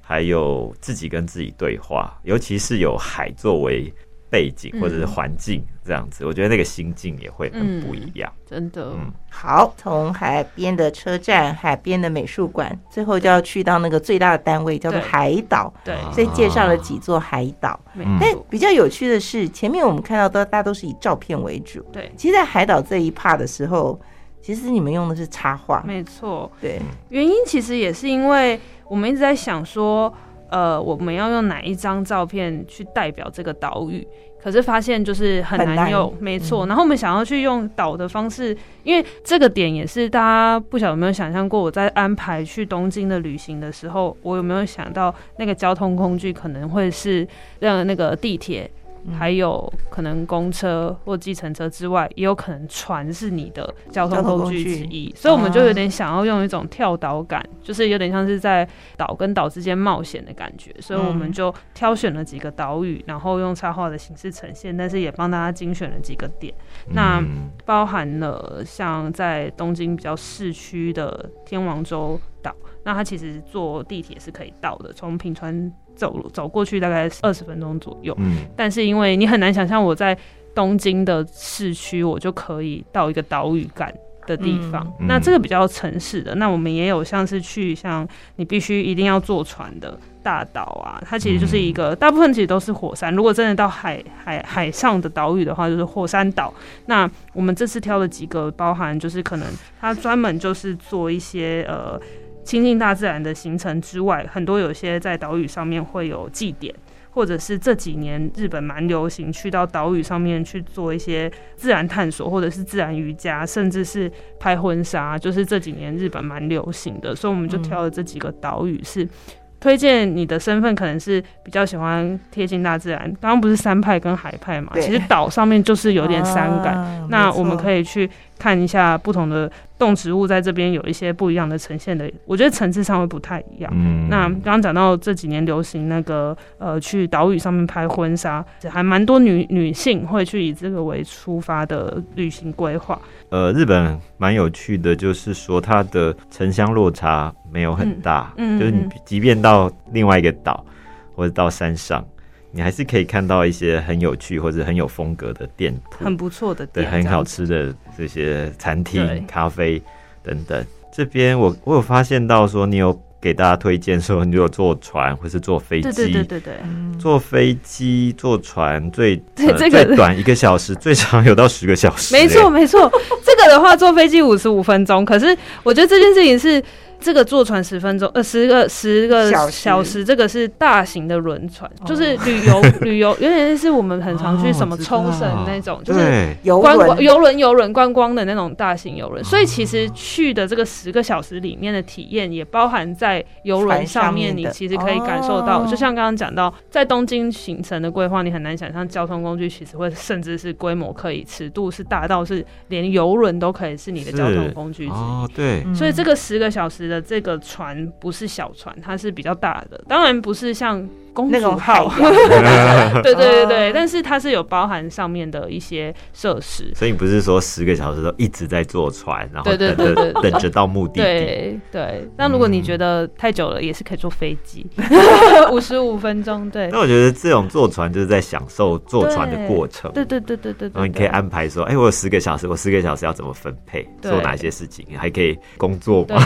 还有自己跟自己对话，尤其是有海作为。背景或者是环境这样子，我觉得那个心境也会很不一样。真的，嗯，好，从海边的车站、海边的美术馆，最后就要去到那个最大的单位，叫做海岛。对，所以介绍了几座海岛。但比较有趣的是，前面我们看到都大家都是以照片为主。对，其实，在海岛这一 part 的时候，其实你们用的是插画。没错，对，原因其实也是因为我们一直在想说。呃，我们要用哪一张照片去代表这个岛屿？可是发现就是很难用，没错。然后我们想要去用岛的方式，因为这个点也是大家不晓得有没有想象过，我在安排去东京的旅行的时候，我有没有想到那个交通工具可能会是让那个地铁。还有可能公车或计程车之外，也有可能船是你的交通工具之一，所以我们就有点想要用一种跳岛感，就是有点像是在岛跟岛之间冒险的感觉，所以我们就挑选了几个岛屿，然后用插画的形式呈现，但是也帮大家精选了几个点，那包含了像在东京比较市区的天王洲岛，那它其实坐地铁是可以到的，从平川。走走过去大概二十分钟左右，嗯，但是因为你很难想象我在东京的市区，我就可以到一个岛屿感的地方。那这个比较城市的，那我们也有像是去像你必须一定要坐船的大岛啊，它其实就是一个大部分其实都是火山。如果真的到海海海上的岛屿的话，就是火山岛。那我们这次挑了几个，包含就是可能它专门就是做一些呃。亲近大自然的行程之外，很多有些在岛屿上面会有祭典，或者是这几年日本蛮流行去到岛屿上面去做一些自然探索，或者是自然瑜伽，甚至是拍婚纱，就是这几年日本蛮流行的。所以我们就挑了这几个岛屿，是推荐你的身份可能是比较喜欢贴近大自然。刚刚不是山派跟海派嘛？其实岛上面就是有点山感，那我们可以去看一下不同的。动植物在这边有一些不一样的呈现的，我觉得层次上会不太一样。嗯，那刚刚讲到这几年流行那个呃，去岛屿上面拍婚纱，还蛮多女女性会去以这个为出发的旅行规划。呃，日本蛮有趣的，就是说它的城乡落差没有很大，嗯，就是你即便到另外一个岛或者到山上。你还是可以看到一些很有趣或者很有风格的店铺，很不错的对，很好吃的这些餐厅、咖啡等等。这边我我有发现到说，你有给大家推荐说，你有坐船或是坐飞机，对对对对坐飞机、坐船最 最短一个小时，最长有到十个小时。没错没错，这个的话坐飞机五十五分钟，可是我觉得这件事情是。这个坐船十分钟，呃，十个十个小时，这个是大型的轮船，就是旅游 旅游，有点是我们很常去什么冲绳那种，就是观光游轮游轮观光的那种大型游轮。所以其实去的这个十个小时里面的体验，也包含在游轮上面，你其实可以感受到。就像刚刚讲到，在东京行程的规划，你很难想象交通工具其实会甚至是规模可以尺度是大到是连游轮都可以是你的交通工具之一。对，所以这个十个小时。的这个船不是小船，它是比较大的。当然不是像公那种主号 对对对哦对，但是它是有包含上面的一些设施。所以你不是说十个小时都一直在坐船，然后对对等对对着等着到目的地？对对，那如果你觉得太久了，也是可以坐飞机，五十五分钟。对那我觉得这种坐船就是在享受坐船的过程。对对对对对对，然后你可以安排说，哎、我有十个小时，我十个小时要怎么分配，做哪些事情，还可以工作对，嘛？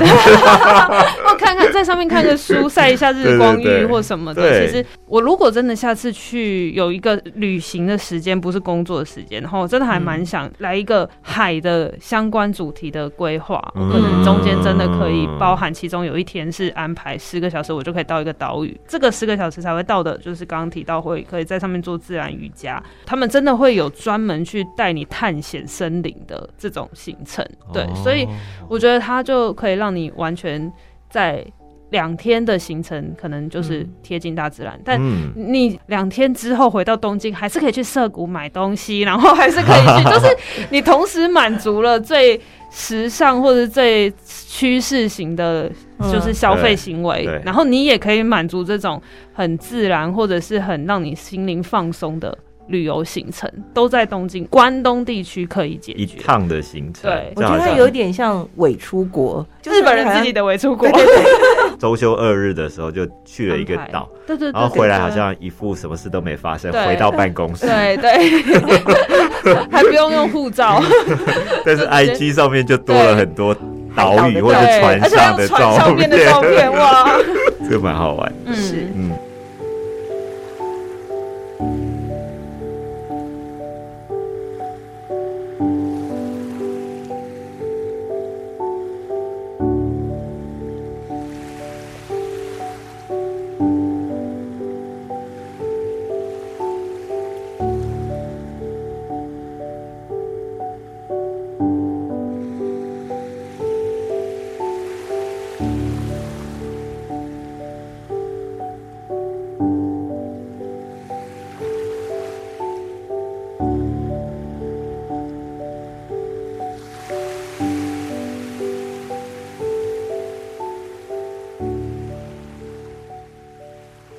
哦，看看在上面看个书，晒一下日光浴或什么的。对其实我如果真的下次去有一个旅行的时间，不是工作的时间，然后我真的还蛮想来一个海的相关主题的规划，我可能中间真的可以包含其中有一天是安排十个小时，我就可以到一个岛屿，这个十个小时才会到的，就是刚刚提到会可以在上面做自然瑜伽，他们真的会有专门去带你探险森林的这种行程，对，哦所以我觉得它就可以让你完全在两天的行程，可能就是贴近大自然，但。嗯，你两天之后回到东京，还是可以去涩谷买东西，然后还是可以去，就是你同时满足了最时尚或者最趋势型的，就是消费行为，然后你也可以满足这种很自然或者是很让你心灵放松的旅游行程，都在东京关东地区可以解决。一决。趟的行程，对。我觉得它有点像伪出国，就是日本人自己的伪出国，对对对，周休二日的时候就去了一个岛，对对对，然后回来好像一副什么事都没发生，对。回到办公室，对 对，还不用用护照，但是就直接 IG 上面就多了很多岛屿或者对，船上的照面的照片，哇，这个蛮好玩。嗯。是。嗯，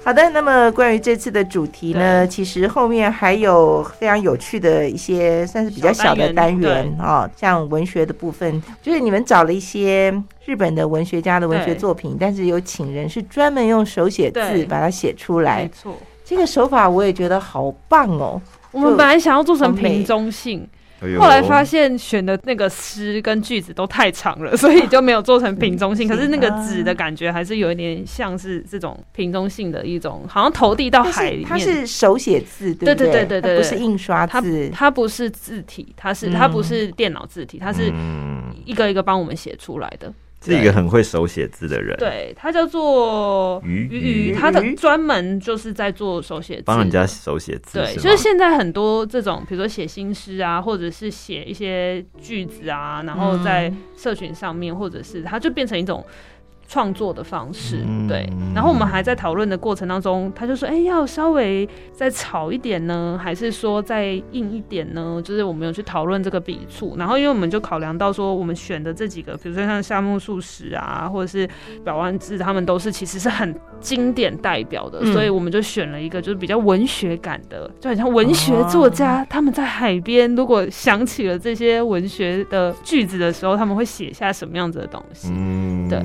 好的，那么关于这次的主题呢，其实后面还有非常有趣的一些，算是比较小的单元啊哦，像文学的部分，就是你们找了一些日本的文学家的文学作品，但是有请人是专门用手写字把它写出来。没，错。这个手法我也觉得好棒哦。我们本来想要做成瓶中信，后来发现选的那个诗跟句子都太长了，所以就没有做成瓶中信。可是那个纸的感觉还是有一点像是这种瓶中信的一种，好像投递到海里面。它是手写字，对对对对对不是印刷它字。它不是字体，它是嗯它不是电脑字体，它是嗯，一个一个帮我们写出来的。是一个很会手写字的人，，对，他叫做鱼鱼鱼鱼，它的鱼专门就是在做手写字，帮人家手写字，对，就是现在很多这种，比如说写新诗啊，或者是写一些句子啊，然后在社群上面，或者是他就变成一种创作的方式，嗯对。然后我们还在讨论的过程当中，他就说：“哎、要稍微再草一点呢，还是说再硬一点呢？”就是我们有去讨论这个笔触。然后因为我们就考量到说，我们选的这几个，比如说像夏目漱石啊，或者是表万字，他们都是其实是很经典代表的，嗯所以我们就选了一个就是比较文学感的，就很像文学作家、他们在海边，如果想起了这些文学的句子的时候，他们会写下什么样子的东西。嗯对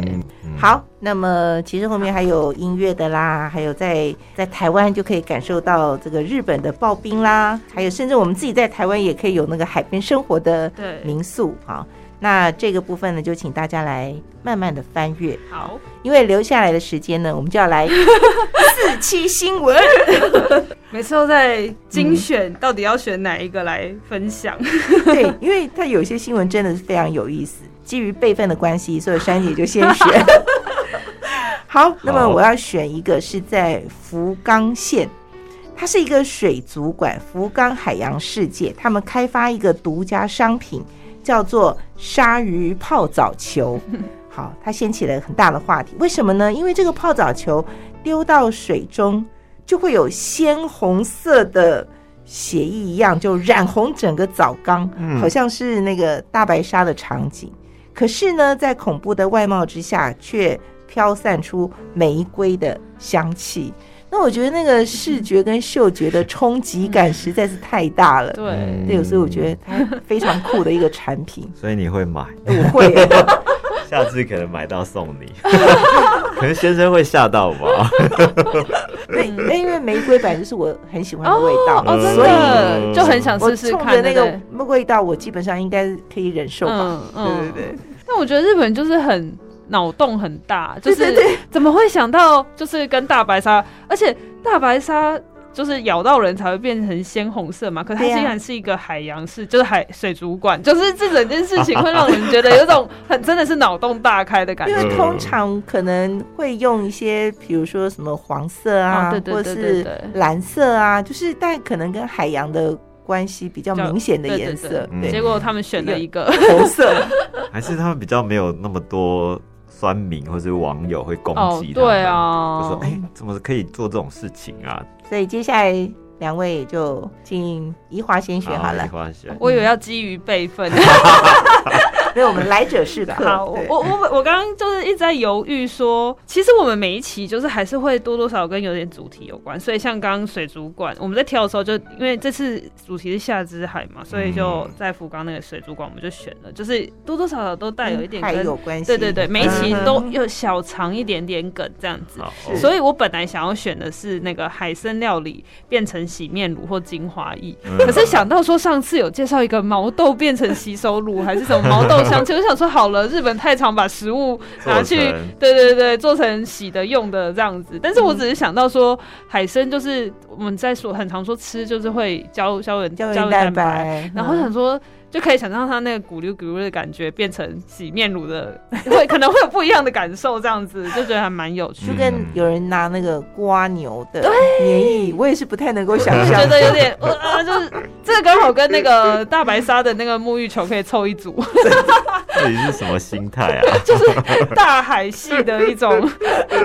嗯好，那么其实后面还有音乐的啦，还有在在台湾就可以感受到这个日本的刨冰啦，还有甚至我们自己在台湾也可以有那个海边生活的，民宿好，那这个部分呢，就请大家来慢慢的翻阅，好，因为留下来的时间呢，我们就要来 四期新闻。每次都在精选，到底要选哪一个来分享？对，因为它有些新闻真的是非常有意思。基于辈分的关系，所以珊姐就先选。好，那么我要选一个是在福冈县，它是一个水族馆——福冈海洋世界，他们开发一个独家商品，叫做鲨鱼泡澡球。好，它掀起了很大的话题。为什么呢？因为这个泡澡球丢到水中，就会有鲜红色的血液一样，就染红整个澡缸，嗯好像是那个大白鲨的场景。可是呢，在恐怖的外貌之下，却飘散出玫瑰的香气。那我觉得那个视觉跟嗅觉的冲击感实在是太大了。对，嗯对，所以我觉得它 非常酷的一个产品。所以你会买，我会，下次可能买到送你，可能先生会吓到吧？对，那因为玫瑰本来就是我很喜欢的味道，哦，真所以的就很想我试试看冲着那个味道，我基本上应该可以忍受吧。嗯嗯对对对。但我觉得日本就是很脑洞很大，就是怎么会想到就是跟大白鲨，而且大白鲨。就是咬到人才会变成鲜红色嘛，可是竟然是一个海洋式，就是海水族馆，就是这整件事情会让人觉得有种很真的是脑洞大开的感觉。因为通常可能会用一些，比如说什么黄色啊，哦对对或者是对对对蓝色啊，就是但可能跟海洋的关系比较明显的颜色，结果他们选了一个，红色。还是他们比较没有那么多酸民或者网友会攻哦击，他们？对啊，就说哎、怎么可以做这种事情啊？所以接下来两位就请怡华先学好了你，花选我以为要基于辈分。因为我们来者是客。好，我我我我刚刚就是一直在犹豫说，其实我们每一期就是还是会多多少少跟有点主题有关，所以像刚刚水族馆，我们在挑的时候就因为这次主题是夏之海嘛，所以就在福冈那个水族馆我们就选了，就是多多少少都带有一点海跟有关系。对对对，每一期嗯都有小藏一点点梗这样子。所以我本来想要选的是那个海参料理变成洗面乳或精华液，嗯可是想到说上次有介绍一个毛豆变成洗手乳还是什么毛豆香气，我想说好了，日本太常把食物拿去对对对做成洗的用的这样子，但是我只是想到说海参就是我们在说很常说吃就是会胶胶原胶原蛋白，然后嗯想说。就可以想象它那个咕噜咕噜的感觉变成洗面乳的，会可能会有不一样的感受，这样子 就觉得还蛮有趣就。跟有人拿那个刮牛的粘液，我也是不太能够想就象，觉得有点呃，就是这个刚好跟那个大白鲨的那个沐浴球可以凑一组，到底是什么心态啊？就是大海系的一种。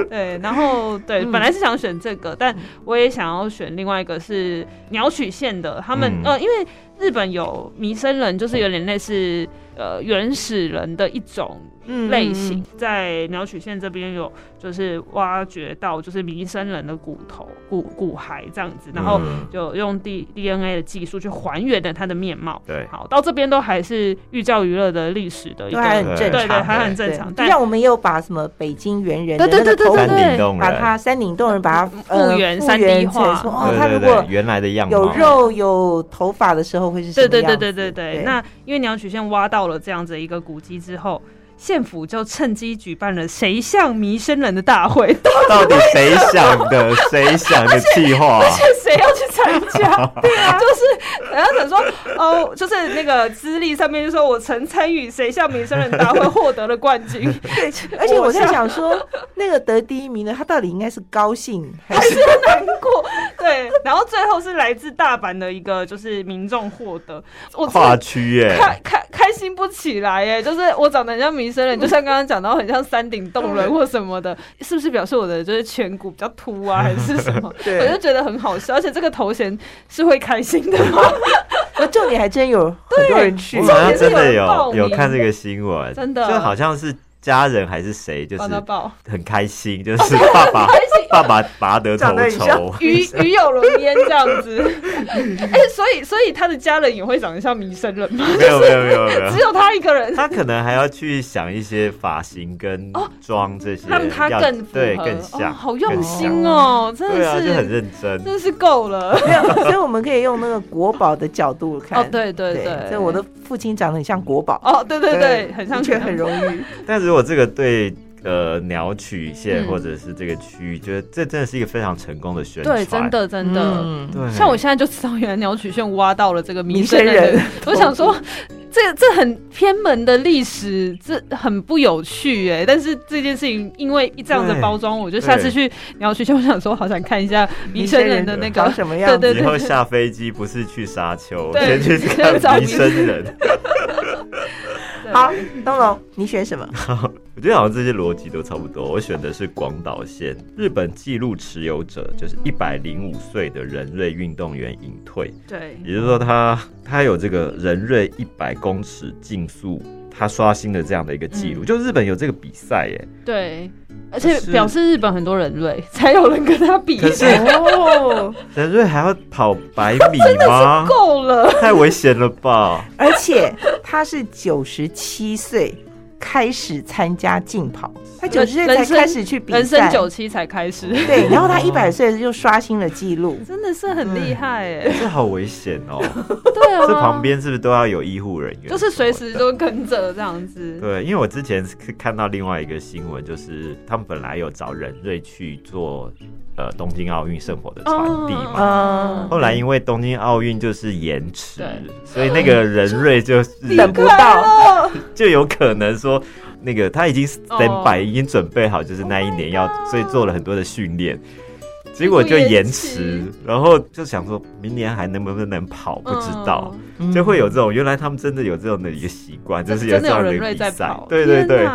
对，然后对，嗯本来是想选这个，但我也想要选另外一个是鸟取县的，他们、嗯呃，因为日本有弥生人，就是有点类似呃原始人的一种类型，在鸟取县这边有就是挖掘到就是弥生人的骨头、骨骨骸这样子，然后嗯就用 D D N A 的技术去还原了它的面貌。对，好，到这边都还是寓教于乐的历史的一个，都还很正常，对对，还很正常。但就像我们也有把什么北京猿人的对对那个头骨对对对把它山顶洞人把它呃复原复 3D 化说哦，对他如果原来的样貌有肉有头发的时候会是什对对么样子？对对对对。那因为鸟取县挖到了这样子一个古迹之后。县府就趁机举办了“谁像弥生人”的大会，到底谁想的？谁想的计划？而且？谁要去参加？对啊，就是然后想说，哦，就是那个资历上面就说我曾参与“谁像弥生人”大会，获得了冠军。对，而且我在想说，那个得第一名的他到底应该是高兴 还是难过，对，然后最后是来自大阪的一个就是民众获得，我跨区耶，开开开心不起来耶，就是我长得很像弥生你，就像刚刚讲到很像山顶洞人或什么的，是不是表示我的就是颧骨比较凸啊，还是什么？对。我就觉得很好笑，而且这个头衔是会开心的。吗？我重点还真有很多人去。我，好像真的有有有看这个新闻，真的。就好像是家人还是谁，就是很开心，就是爸爸爸爸拔得头筹，鱼 鱼有龙焉这样子，哎、所以所以他的家人也会长得像弥生人吗？没有没有没有没有只。有他一个人，他可能还要去想一些发型跟妆这些，让他更对更像，哦，好用心。哦，真的是，就很认真。真的是够了。没有，所以我们可以用那个国宝的角度看。哦，对对对，所以我的父亲长得很像国宝，哦，对对对，很像的确很容易。但如果这个对呃鸟取县嗯或者是这个区域，觉得这真的是一个非常成功的宣传。对，真的真的。嗯对。像我现在就知道，原来鸟曲线挖到了这个弥弥生人我想说，这这很偏门的历史，这很不有趣哎。但是这件事情因为这样的包装，我就下次去鸟曲线，我想说，好想看一下弥生人的那个。长什么样子？对对以后下飞机不是去沙丘，对先去先找看弥生人。对好，东龙，你选什么？我觉得好像这些逻辑都差不多。我选的是广岛县，日本纪录持有者就是一百零五岁的人瑞运动员隐退，对，也就是说他他有这个人瑞一百公尺竞速他刷新了这样的一个记录。嗯就日本有这个比赛耶，对，而且表示日本很多人类才有人跟他比，可是哦，人瑞还要跑百米吗？够了。太危险了吧！而且他是九十七岁开始参加竞跑，他九十岁才开始去比赛，人生九七才开始，对，然后他一百岁就刷新了记录。真的是很厉害哎。这好危险哦！对啊，这旁边是不是都要有医护人员？就是随时都跟着这样子。对，因为我之前是看到另外一个新闻，就是他们本来有找人瑞去做呃东京奥运圣火的传递嘛，嗯，后来因为东京奥运就是延迟，所以那个人瑞就是等不到，就有可能说那个他已经 stand 哦。by，、已经准备好，就是那一年要，所以做了很多的训练。结果就延迟，然后就想说明年还能不能跑，不知道，嗯。就会有这种原来他们真的有这种的一个习惯，就是有这样的比赛，，对对对。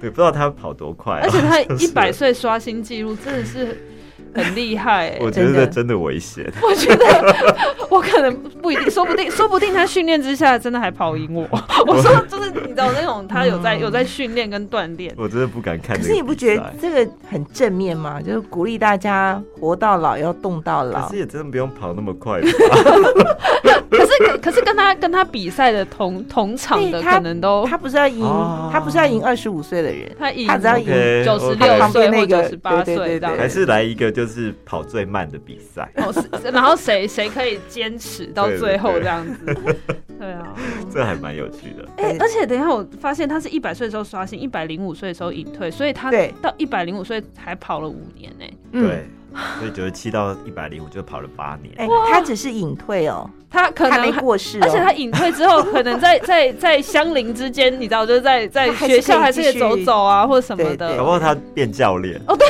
对，不知道他跑多快啊、而且他 就是。一百岁刷新纪录，真的是很厉害哎。我觉得真的危险。我觉得 我可能不一定，说不定，说不定他训练之下真的还跑赢我。我说就是你知道那种他有在有在训练跟锻炼，我真的不敢看可。是你不觉得这个很正面吗？就是鼓励大家活到老要动到老可老是。也真的不用跑那么快吧？可是可是跟他跟他比赛的同同场的可能都他不是要赢哦，他不是要赢二十五岁的人，他赢他只要赢九十六岁或九十八岁这样对还是来一个就是跑最慢的比赛，哦，是 然后谁谁可以坚持到最后对这样子？对啊。这还蛮有趣的。哎、而且等一下，我发现他是一百岁的时候刷新，一百零五岁的时候隐退，所以他到一百零五岁还跑了五年呢、欸，对，所以九十七到一百零五就跑了八年。哎，他只是隐退哦，他可能还过世哦，而且他隐退之后，可能在在在乡邻之间，你知道，就是在在学校还是可以走走啊，或者什么的。对搞不好他变教练，哦对，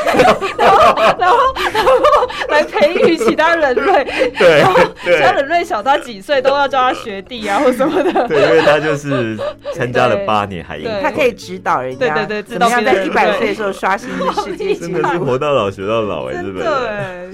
然后然后然后来培育其他人类，对然后其他人类小他几岁都要叫他学弟啊，或什么的。对，因为他就是参加了八年还赢 对，他可以指导人家，对对对指导别人。一百岁的时候刷新世界纪真的是。活到老学到老哎，日 真本人。的，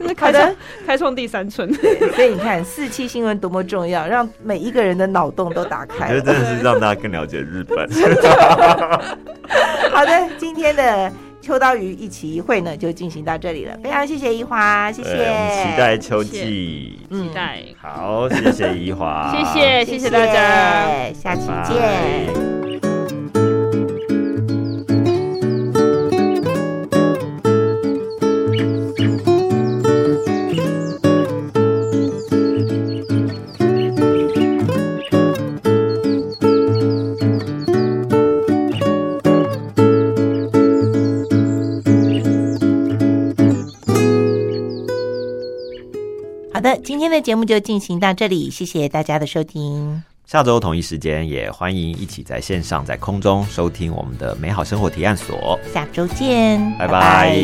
就是。开的。创开创第三春。所以你看，四期新闻多么重要，让每一个人的脑洞都打我开了。觉得真的是让大家更了解日本。好的，今天的秋刀鱼一期一会呢，就进行到这里了。非常谢谢怡华，谢谢。期待秋谢季。嗯期待，好，谢谢怡华，谢谢谢谢大家，下期拜见。今天的节目就进行到这里，谢谢大家的收听。下周同一时间也欢迎一起在线上在空中收听我们的美好生活提案所。下周见，拜拜